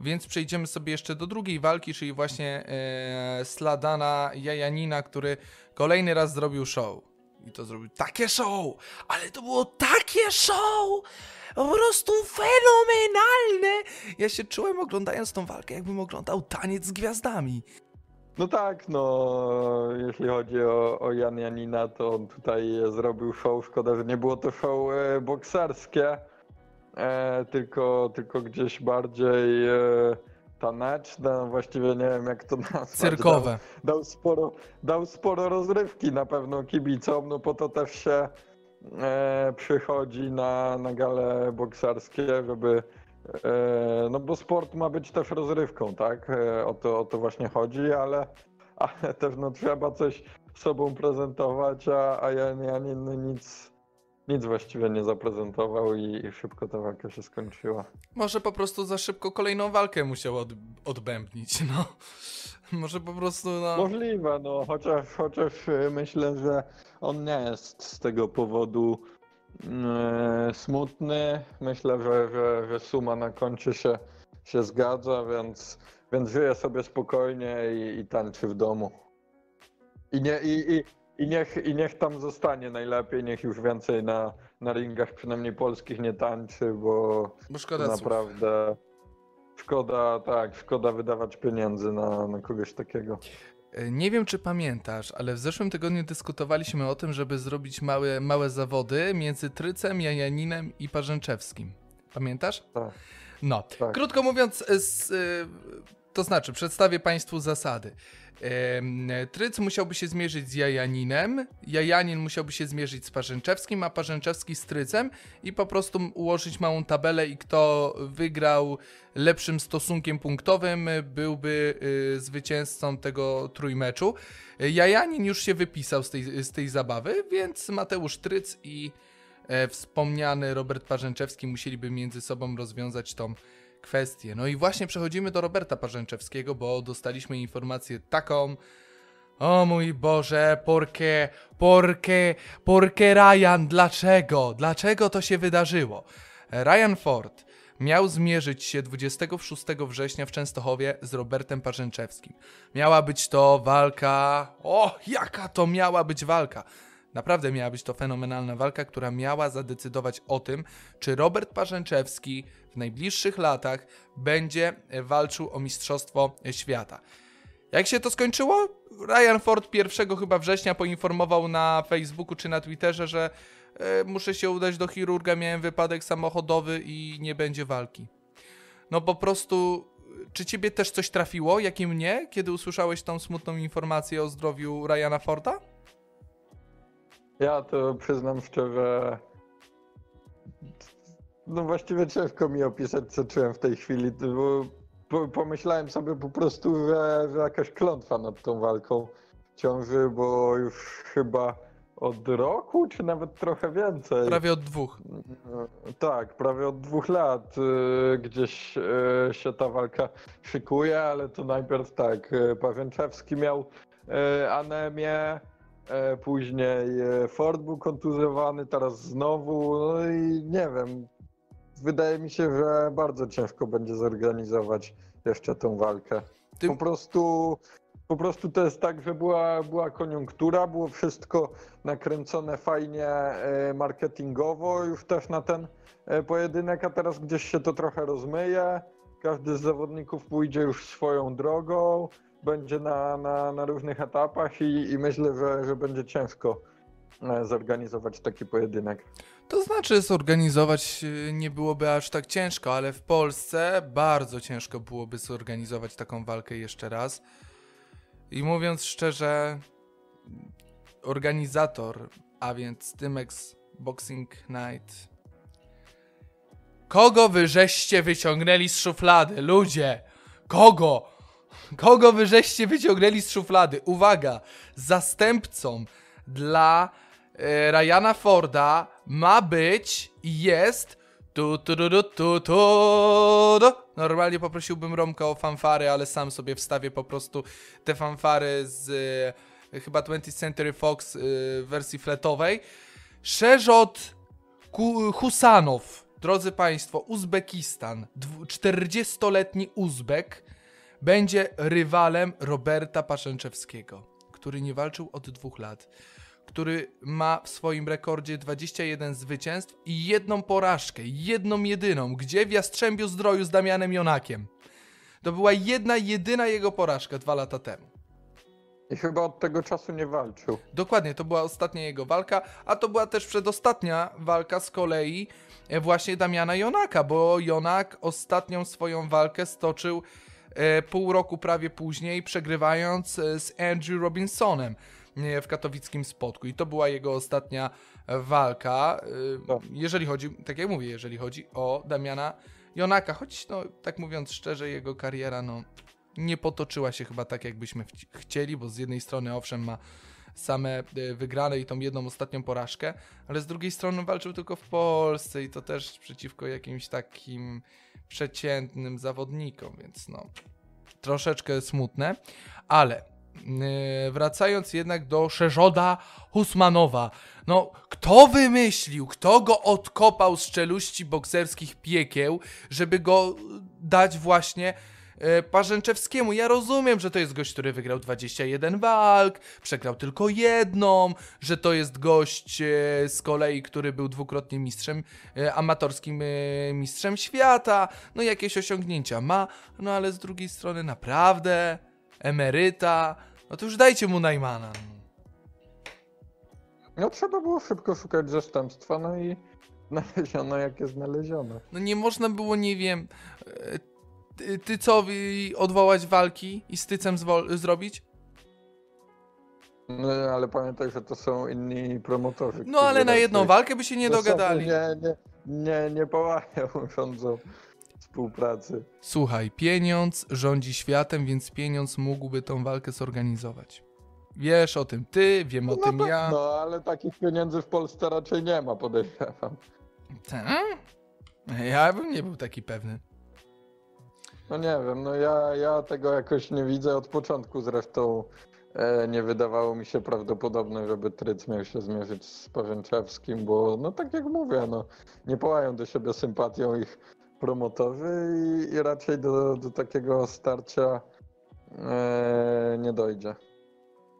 Więc przejdziemy sobie jeszcze do drugiej walki, czyli właśnie e, Sladana Jajanina, który kolejny raz zrobił show. I to zrobił takie show, ale to było takie show! Po prostu fenomenalne! Ja się czułem oglądając tą walkę, jakbym oglądał taniec z gwiazdami. No tak, no jeśli chodzi o, o Jan Janina, to on tutaj zrobił show. Szkoda, że nie było to show e, bokserskie, e, tylko, tylko gdzieś bardziej e, taneczne, właściwie nie wiem jak to nazwać. Cyrkowe. Dał, dał, sporo, dał sporo rozrywki na pewno kibicom, no po to też się e, przychodzi na, na gale bokserskie, żeby No bo sport ma być też rozrywką, tak? E, O to, o to właśnie chodzi, ale, ale też no, trzeba coś sobą prezentować, a, a Jan Janin no, nic, nic właściwie nie zaprezentował i, i szybko ta walka się skończyła. Może po prostu za szybko kolejną walkę musiał od, odbębnić, no. Może po prostu, no... Możliwe, no chociaż, chociaż e, myślę, że on nie jest z tego powodu e, smutny. Myślę, że, że, że suma na koncie się, się zgadza, więc, więc żyje sobie spokojnie i, i tańczy w domu. I, nie, i, i, i, niech, I niech tam zostanie najlepiej, niech już więcej na, na ringach, przynajmniej polskich, nie tańczy, bo Bo szkoda słów. naprawdę szkoda, tak, szkoda wydawać pieniędzy na, na kogoś takiego. E, Nie wiem, czy pamiętasz, ale w zeszłym tygodniu dyskutowaliśmy o tym, żeby zrobić małe, małe zawody między Trycem, Jajaninem i Parzęczewskim. Pamiętasz? Tak. No, Tak. krótko mówiąc, s, e, to znaczy, przedstawię Państwu zasady. Tryc musiałby się zmierzyć z Jajaninem, Jajanin musiałby się zmierzyć z Parzęczewskim, a Parzęczewski z Trycem i po prostu ułożyć małą tabelę i kto wygrał lepszym stosunkiem punktowym byłby y, zwycięzcą tego trójmeczu. Jajanin już się wypisał z tej, z tej zabawy, więc Mateusz Tryc i e, wspomniany Robert Parzęczewski musieliby między sobą rozwiązać tą kwestię. No i właśnie przechodzimy do Roberta Parzęczewskiego, bo dostaliśmy informację taką. O mój Boże, porke, porke, porke Ryan, dlaczego? Dlaczego to się wydarzyło? Ryan Ford miał zmierzyć się 26 września w Częstochowie z Robertem Parzęczewskim. Miała być to walka. O, jaka to miała być walka! Naprawdę miała być to fenomenalna walka, która miała zadecydować o tym, czy Robert Parzęczewski w najbliższych latach będzie e, walczył o Mistrzostwo Świata. Jak się to skończyło? Ryan Ford 1 chyba września poinformował na Facebooku czy na Twitterze, że e, muszę się udać do chirurga, miałem wypadek samochodowy i nie będzie walki. No po prostu, czy ciebie też coś trafiło, jak i mnie, kiedy usłyszałeś tą smutną informację o zdrowiu Ryana Forda? Ja to przyznam szczerze. No właściwie ciężko mi opisać, co czułem w tej chwili, bo po- pomyślałem sobie po prostu, że, że jakaś klątwa nad tą walką ciąży, bo już chyba od roku, czy nawet trochę więcej. Prawie od dwóch. Tak, prawie od dwóch lat e, gdzieś e, się ta walka szykuje, ale to najpierw tak, e, Parzęczewski miał anemię, później Ford był kontuzjowany, teraz znowu, no i nie wiem, wydaje mi się, że bardzo ciężko będzie zorganizować jeszcze tą walkę. Ty- Po prostu Po prostu to jest tak, że była, była koniunktura, było wszystko nakręcone fajnie e, marketingowo już też na ten e, pojedynek, a teraz gdzieś się to trochę rozmyje. Każdy z zawodników pójdzie już swoją drogą, będzie na, na, na różnych etapach i, i myślę, że, że będzie ciężko e, zorganizować taki pojedynek. To znaczy, zorganizować y, nie byłoby aż tak ciężko, ale w Polsce bardzo ciężko byłoby zorganizować taką walkę jeszcze raz. I mówiąc szczerze, organizator, a więc Tymex Boxing Night. Kogo wy żeście wyciągnęli z szuflady? Ludzie! Kogo? Kogo wy żeście wyciągnęli z szuflady? Uwaga! Zastępcą dla e, Ryana Forda ma być i jest tu, tu, tu, tu, tu, tu. Normalnie poprosiłbym Romka o fanfary, ale sam sobie wstawię po prostu te fanfary z e, chyba 20th Century Fox e, w wersji fletowej. Szerzot Ku- Husanow, drodzy Państwo, Uzbekistan, dwu- 40-letni Uzbek, będzie rywalem Roberta Paszęczewskiego, który nie walczył od dwóch lat, który ma w swoim rekordzie 21 zwycięstw i jedną porażkę, jedną jedyną, gdzie w Jastrzębiu Zdroju z Damianem Jonakiem. To była jedna, jedyna jego porażka dwa lata temu. I chyba od tego czasu nie walczył. Dokładnie, to była ostatnia jego walka, a to była też przedostatnia walka z kolei e, właśnie Damiana Jonaka, bo Jonak ostatnią swoją walkę stoczył e, pół roku prawie później, przegrywając e, z Andrew Robinsonem w katowickim spotku. I to była jego ostatnia walka, Tak. jeżeli chodzi, tak jak mówię, jeżeli chodzi o Damiana Jonaka, choć no, tak mówiąc szczerze, jego kariera no, nie potoczyła się chyba tak, jakbyśmy chcieli, bo z jednej strony owszem ma same e, wygrane i tą jedną ostatnią porażkę, ale z drugiej strony walczył tylko w Polsce i to też przeciwko jakimś takim przeciętnym zawodnikom, więc no troszeczkę smutne, ale wracając jednak do Szerzoda Husmanowa, no kto wymyślił, kto go odkopał z czeluści bokserskich piekieł, żeby go dać właśnie e, Parzęczewskiemu. Ja rozumiem, że to jest gość, który wygrał 21 walk, przegrał tylko jedną, że to jest gość e, z kolei, który był dwukrotnie mistrzem, e, amatorskim e, mistrzem świata, no jakieś osiągnięcia ma, no ale z drugiej strony naprawdę emeryta, no to już dajcie mu Najmana. No trzeba było szybko szukać zastępstwa, no i znaleziono jakie znaleziono. No nie można było, nie wiem, e, ty, Tycowi odwołać walki i z Tycem zrobić? No ale pamiętaj, że to są inni promotorzy. No ale na jedną walkę by się nie dogadali. Nie, nie, nie, nie połapią, rządzą współpracy. Słuchaj, pieniądz rządzi światem, więc pieniądz mógłby tą walkę zorganizować. Wiesz o tym ty, wiem o no tym tak, ja. No ale takich pieniędzy w Polsce raczej nie ma, podejrzewam. Ta? Ja bym nie był taki pewny. No nie wiem, no ja, ja tego jakoś nie widzę od początku zresztą. E, nie wydawało mi się prawdopodobne, żeby Tryc miał się zmierzyć z Parzęczewskim, bo no tak jak mówię, no nie połają do siebie sympatią ich promotorzy i, i raczej do, do takiego starcia e, nie dojdzie.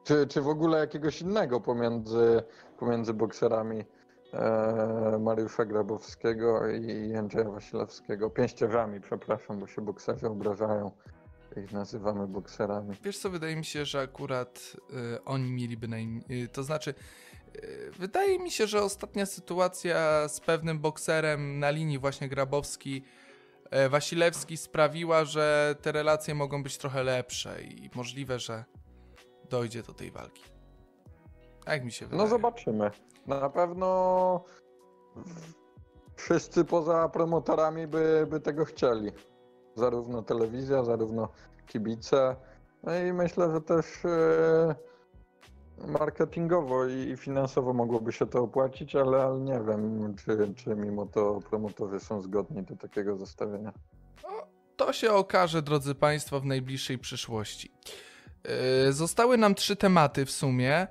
Czy, czy w ogóle jakiegoś innego pomiędzy, pomiędzy bokserami e, Mariusza Grabowskiego i Andrzeja Wasilewskiego? Pięściarzami, przepraszam, bo się bokserzy obrażają. Ich nazywamy bokserami. Wiesz co, wydaje mi się, że akurat y, oni mieliby najmniej. Y, to znaczy, wydaje mi się, że ostatnia sytuacja z pewnym bokserem na linii, właśnie Grabowski, y, Wasilewski, sprawiła, że te relacje mogą być trochę lepsze i możliwe, że dojdzie do tej walki. Jak mi się wydaje. No zobaczymy. Na pewno wszyscy poza promotorami by, by tego chcieli. Zarówno telewizja, zarówno kibice. No i myślę, że też e, marketingowo i, finansowo mogłoby się to opłacić, ale, ale nie wiem, czy, czy mimo to promotorzy są zgodni do takiego zestawienia. To się okaże, drodzy Państwo, w najbliższej przyszłości. Yy, Zostały nam trzy tematy w sumie,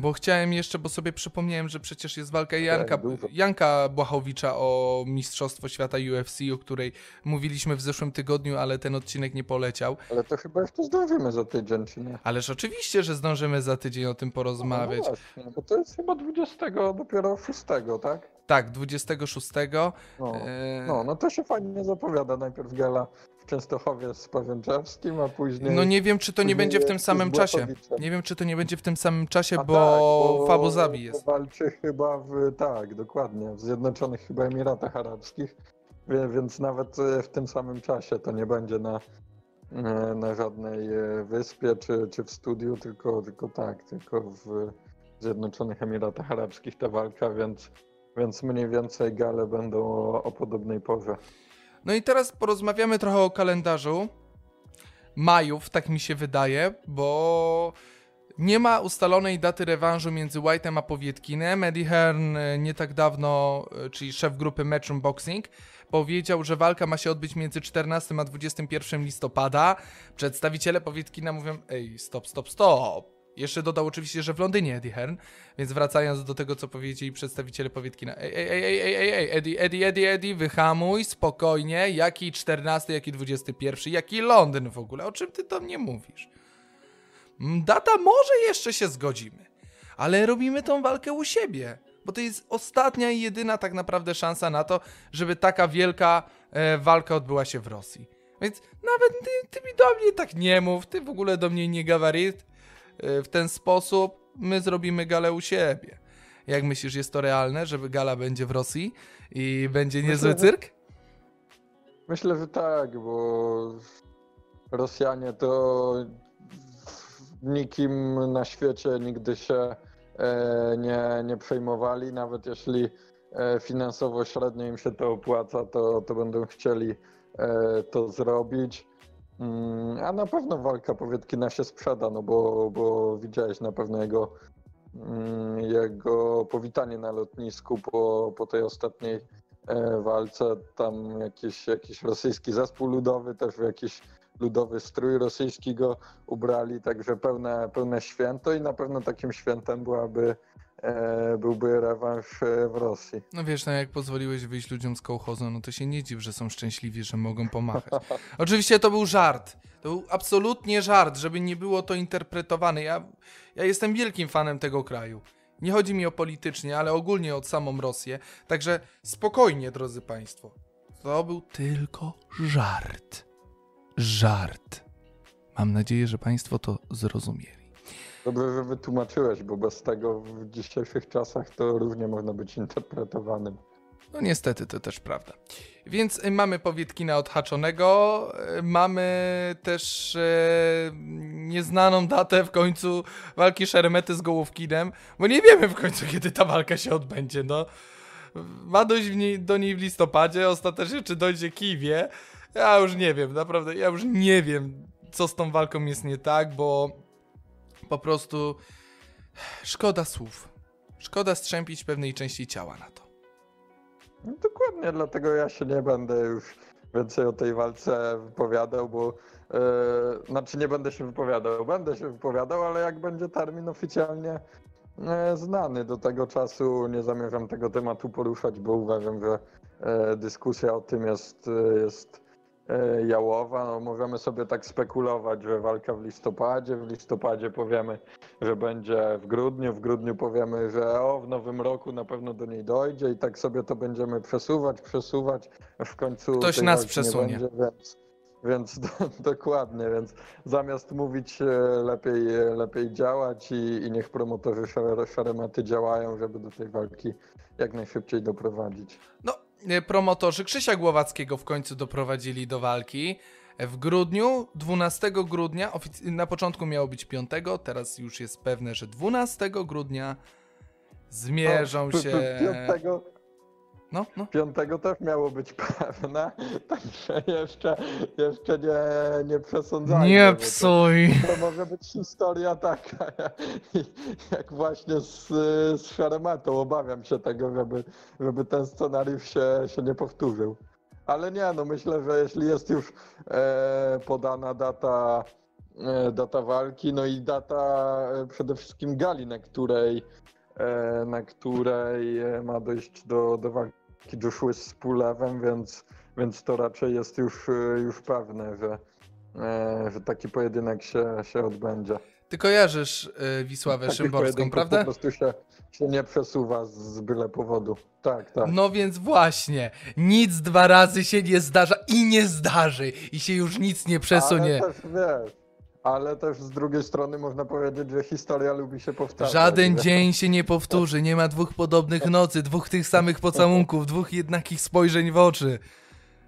Bo chciałem jeszcze, bo sobie przypomniałem, że przecież jest walka Janka. Janka Błachowicza o Mistrzostwo Świata UFC, o której mówiliśmy w zeszłym tygodniu, ale ten odcinek nie poleciał. Ale to chyba jeszcze zdążymy za tydzień, czy nie? Ależ oczywiście, że zdążymy za tydzień o tym porozmawiać. No właśnie, bo to jest chyba 20 dopiero 6, tak? Tak, 26. No. e, No, no to się fajnie zapowiada. Najpierw gala Częstochowie z Pawęczewskim, a później... No nie wiem, czy to nie będzie w tym samym czasie. Nie wiem, czy to nie będzie w tym samym czasie, bo, tak, bo w Abu Zabi jest. Walczy chyba w, tak, dokładnie, w Zjednoczonych chyba Emiratach Arabskich, więc nawet e, w tym samym czasie to nie będzie na, e, na żadnej e, wyspie czy, czy w studiu, tylko, tylko tak, tylko w Zjednoczonych Emiratach Arabskich ta walka, więc, więc mniej więcej gale będą o, o podobnej porze. No i teraz porozmawiamy trochę o kalendarzu majów, tak mi się wydaje, bo nie ma ustalonej daty rewanżu między White'em a Powietkinem. Eddie Hearn e, nie tak dawno, e, czyli szef grupy Matchroom Boxing, powiedział, że walka ma się odbyć między 14 a 21 listopada. Przedstawiciele Powietkina mówią, ej, stop, stop, stop. Jeszcze dodał oczywiście, że w Londynie Eddie Hearn, więc wracając do tego, co powiedzieli przedstawiciele Powietkina. Ej, ej, ej, ej, ej, ej, Eddie, Eddie, Eddie, Eddie, wyhamuj, spokojnie, jaki 14, jaki 21, jaki Londyn w ogóle, o czym ty do mnie mówisz? Mm, Data może jeszcze się zgodzimy, ale robimy tą walkę u siebie, bo to jest ostatnia i jedyna tak naprawdę szansa na to, żeby taka wielka e, walka odbyła się w Rosji. Więc nawet ty, ty mi do mnie tak nie mów, ty w ogóle do mnie nie gawaryt e, w ten sposób, my zrobimy galę u siebie. Jak myślisz, jest to realne, żeby gala będzie w Rosji i będzie niezły Myślę, że- cyrk? Myślę, że tak, bo Rosjanie to nikim na świecie nigdy się e, nie, nie przejmowali, nawet jeśli e, finansowo średnio im się to opłaca, to, to będą chcieli e, to zrobić. Mm, A na pewno walka Powietkina się sprzeda, no bo, bo widziałeś na pewno jego, mm, jego powitanie na lotnisku po, po tej ostatniej e, walce. Tam jakiś, jakiś rosyjski zespół ludowy, też w jakiś ludowy strój rosyjski go ubrali, także pełne, pełne święto i na pewno takim świętem byłaby, byłby rewanż e, w Rosji. No wiesz, no jak pozwoliłeś wyjść ludziom z kołchozu, no to się nie dziw, że są szczęśliwi, że mogą pomachać. Oczywiście to był żart. To był absolutnie żart, żeby nie było to interpretowane. Ja, ja jestem wielkim fanem tego kraju. Nie chodzi mi o politycznie, ale ogólnie o samą Rosję. Także spokojnie, drodzy Państwo. To był tylko żart. Żart. Mam nadzieję, że Państwo to zrozumieli. Dobrze, że wytłumaczyłeś, bo bez tego w dzisiejszych czasach to równie można być interpretowanym. No niestety, to też prawda. Więc y, mamy Powietkina odhaczonego, y, mamy też e, nieznaną datę w końcu walki Szeremety z Gołówkinem, bo nie wiemy w końcu, kiedy ta walka się odbędzie, no. Ma dojść niej, do niej w listopadzie, ostatecznie czy dojdzie kij wie. Ja już nie wiem, naprawdę, ja już nie wiem, co z tą walką jest nie tak, bo po prostu szkoda słów. Szkoda strzępić pewnej części ciała na to. No, dokładnie, dlatego ja się nie będę już więcej o tej walce wypowiadał, bo e, znaczy nie będę się wypowiadał, będę się wypowiadał, ale jak będzie termin oficjalnie e, znany do tego czasu, nie zamierzam tego tematu poruszać, bo uważam, że e, dyskusja o tym jest, jest jałowa. No, możemy sobie tak spekulować, że walka w listopadzie, w listopadzie powiemy, że będzie w grudniu, w grudniu powiemy, że o, w nowym roku na pewno do niej dojdzie i tak sobie to będziemy przesuwać, przesuwać, w końcu Ktoś nas przesunie. Nie będzie, więc, więc do, dokładnie, więc zamiast mówić e, lepiej, e, lepiej działać i, i niech promotorzy szare- szarematy działają, żeby do tej walki jak najszybciej doprowadzić. No, e, promotorzy Krzysia Głowackiego w końcu doprowadzili do walki. W grudniu, 12 grudnia, na początku miało być 5, teraz już jest pewne, że 12 grudnia zmierzą O, się. p- Piątego, No, no. Piątego też miało być pewne, także jeszcze, jeszcze nie, nie przesądzajmy. Nie bo to- psuj. To może być historia taka, jak właśnie z, z Szaramatą. Obawiam się tego, żeby, żeby ten scenariusz się, się nie powtórzył. Ale nie, no myślę, że jeśli jest już e, podana data e, data walki, no i data e, przede wszystkim gali, na której, e, na której e, ma dojść do, do walki Joshua z Pulewem, więc, więc to raczej jest już, e, już pewne, że, e, że taki pojedynek się, się odbędzie. Ty kojarzysz y, Wisławę Takich Szymborską, prawda? Po prostu się, się nie przesuwa z, z byle powodu. Tak, tak. No więc właśnie, nic dwa razy się nie zdarza i nie zdarzy i się już nic nie przesunie. Ale też wiesz, ale też z drugiej strony można powiedzieć, że historia lubi się powtarzać. Żaden dzień się nie powtórzy, nie ma dwóch podobnych nocy, dwóch tych samych pocałunków, dwóch jednakich spojrzeń w oczy.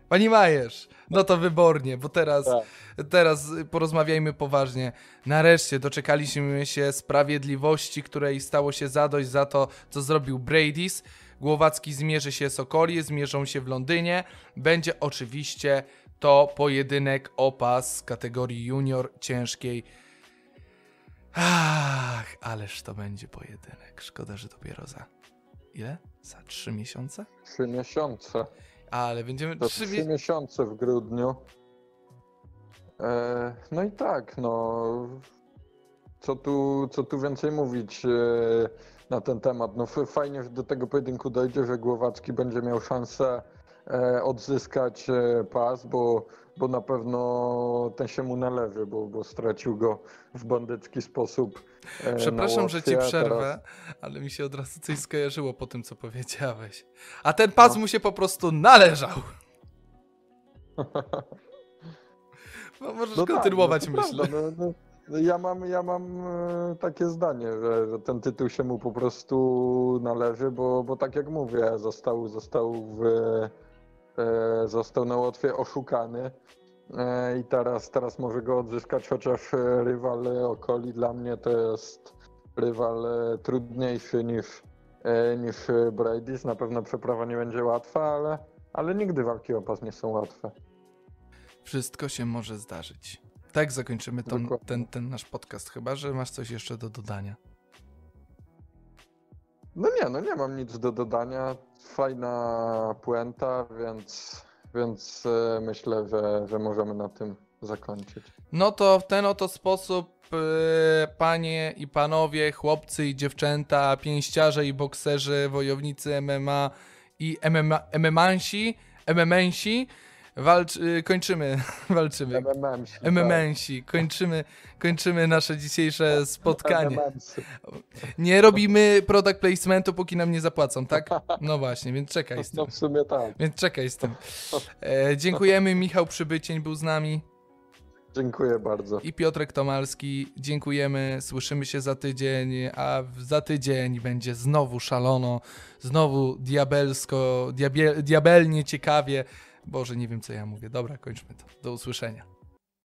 Pani Majesz, no to wybornie, bo teraz, Tak. teraz porozmawiajmy poważnie. Nareszcie doczekaliśmy się sprawiedliwości, której stało się zadość za to, co zrobił Brady's. Głowacki zmierzy się z Okoli, zmierzą się w Londynie. Będzie oczywiście to pojedynek o pas z kategorii junior ciężkiej. Ach, ależ to będzie pojedynek. Szkoda, że dopiero za ile? Za trzy miesiące? Trzy miesiące. Ale będziemy To trzy trzy mi- miesiące w grudniu. E, no i tak, no. Co tu, co tu więcej mówić e, na ten temat? No fajnie, że do tego pojedynku dojdzie, że Głowacki będzie miał szansę odzyskać e, pas, bo, bo na pewno ten się mu należy, bo, bo stracił go w bandycki sposób. e, Przepraszam, że ci przerwę, teraz- ale mi się od razu coś skojarzyło po tym, co powiedziałeś. A ten pas No. mu się po prostu należał. No, możesz No tak, kontynuować no to myśl. prawda, no, no, no ja mam, ja mam e, takie zdanie, że, ten tytuł się mu po prostu należy, bo, bo tak jak mówię, został, został, w, e, został na Łotwie oszukany e, i teraz, teraz może go odzyskać, chociaż e, rywal Okoli dla mnie to jest rywal e, trudniejszy niż, e, niż Brady's. Na pewno przeprawa nie będzie łatwa, ale, ale nigdy walki o pas nie są łatwe. Wszystko się może zdarzyć. Tak zakończymy Dokładnie. ten, ten nasz podcast, chyba że masz coś jeszcze do dodania. No nie, no nie mam nic do dodania. Fajna puenta, więc, więc e, myślę, że, że możemy na tym zakończyć. No to w ten oto sposób, e, panie i panowie, chłopcy i dziewczęta, pięściarze i bokserzy, wojownicy MMA i MMA, MMA-si, MMA-si, walcz, e, kończymy, walczymy. MMM. MMN-si, kończymy, kończymy nasze dzisiejsze spotkanie. Nie robimy product placementu, póki nam nie zapłacą, tak? No właśnie, więc czekaj z tym. No w sumie tak. Więc czekaj z tym. E, dziękujemy, Michał Przybycień był z nami Dziękuję bardzo. i Piotrek Tomalski. Dziękujemy, słyszymy się za tydzień, a za tydzień będzie znowu szalono, znowu diabelsko, diabie, diabelnie ciekawie. Boże, nie wiem co ja mówię. Dobra, kończmy to. Do usłyszenia.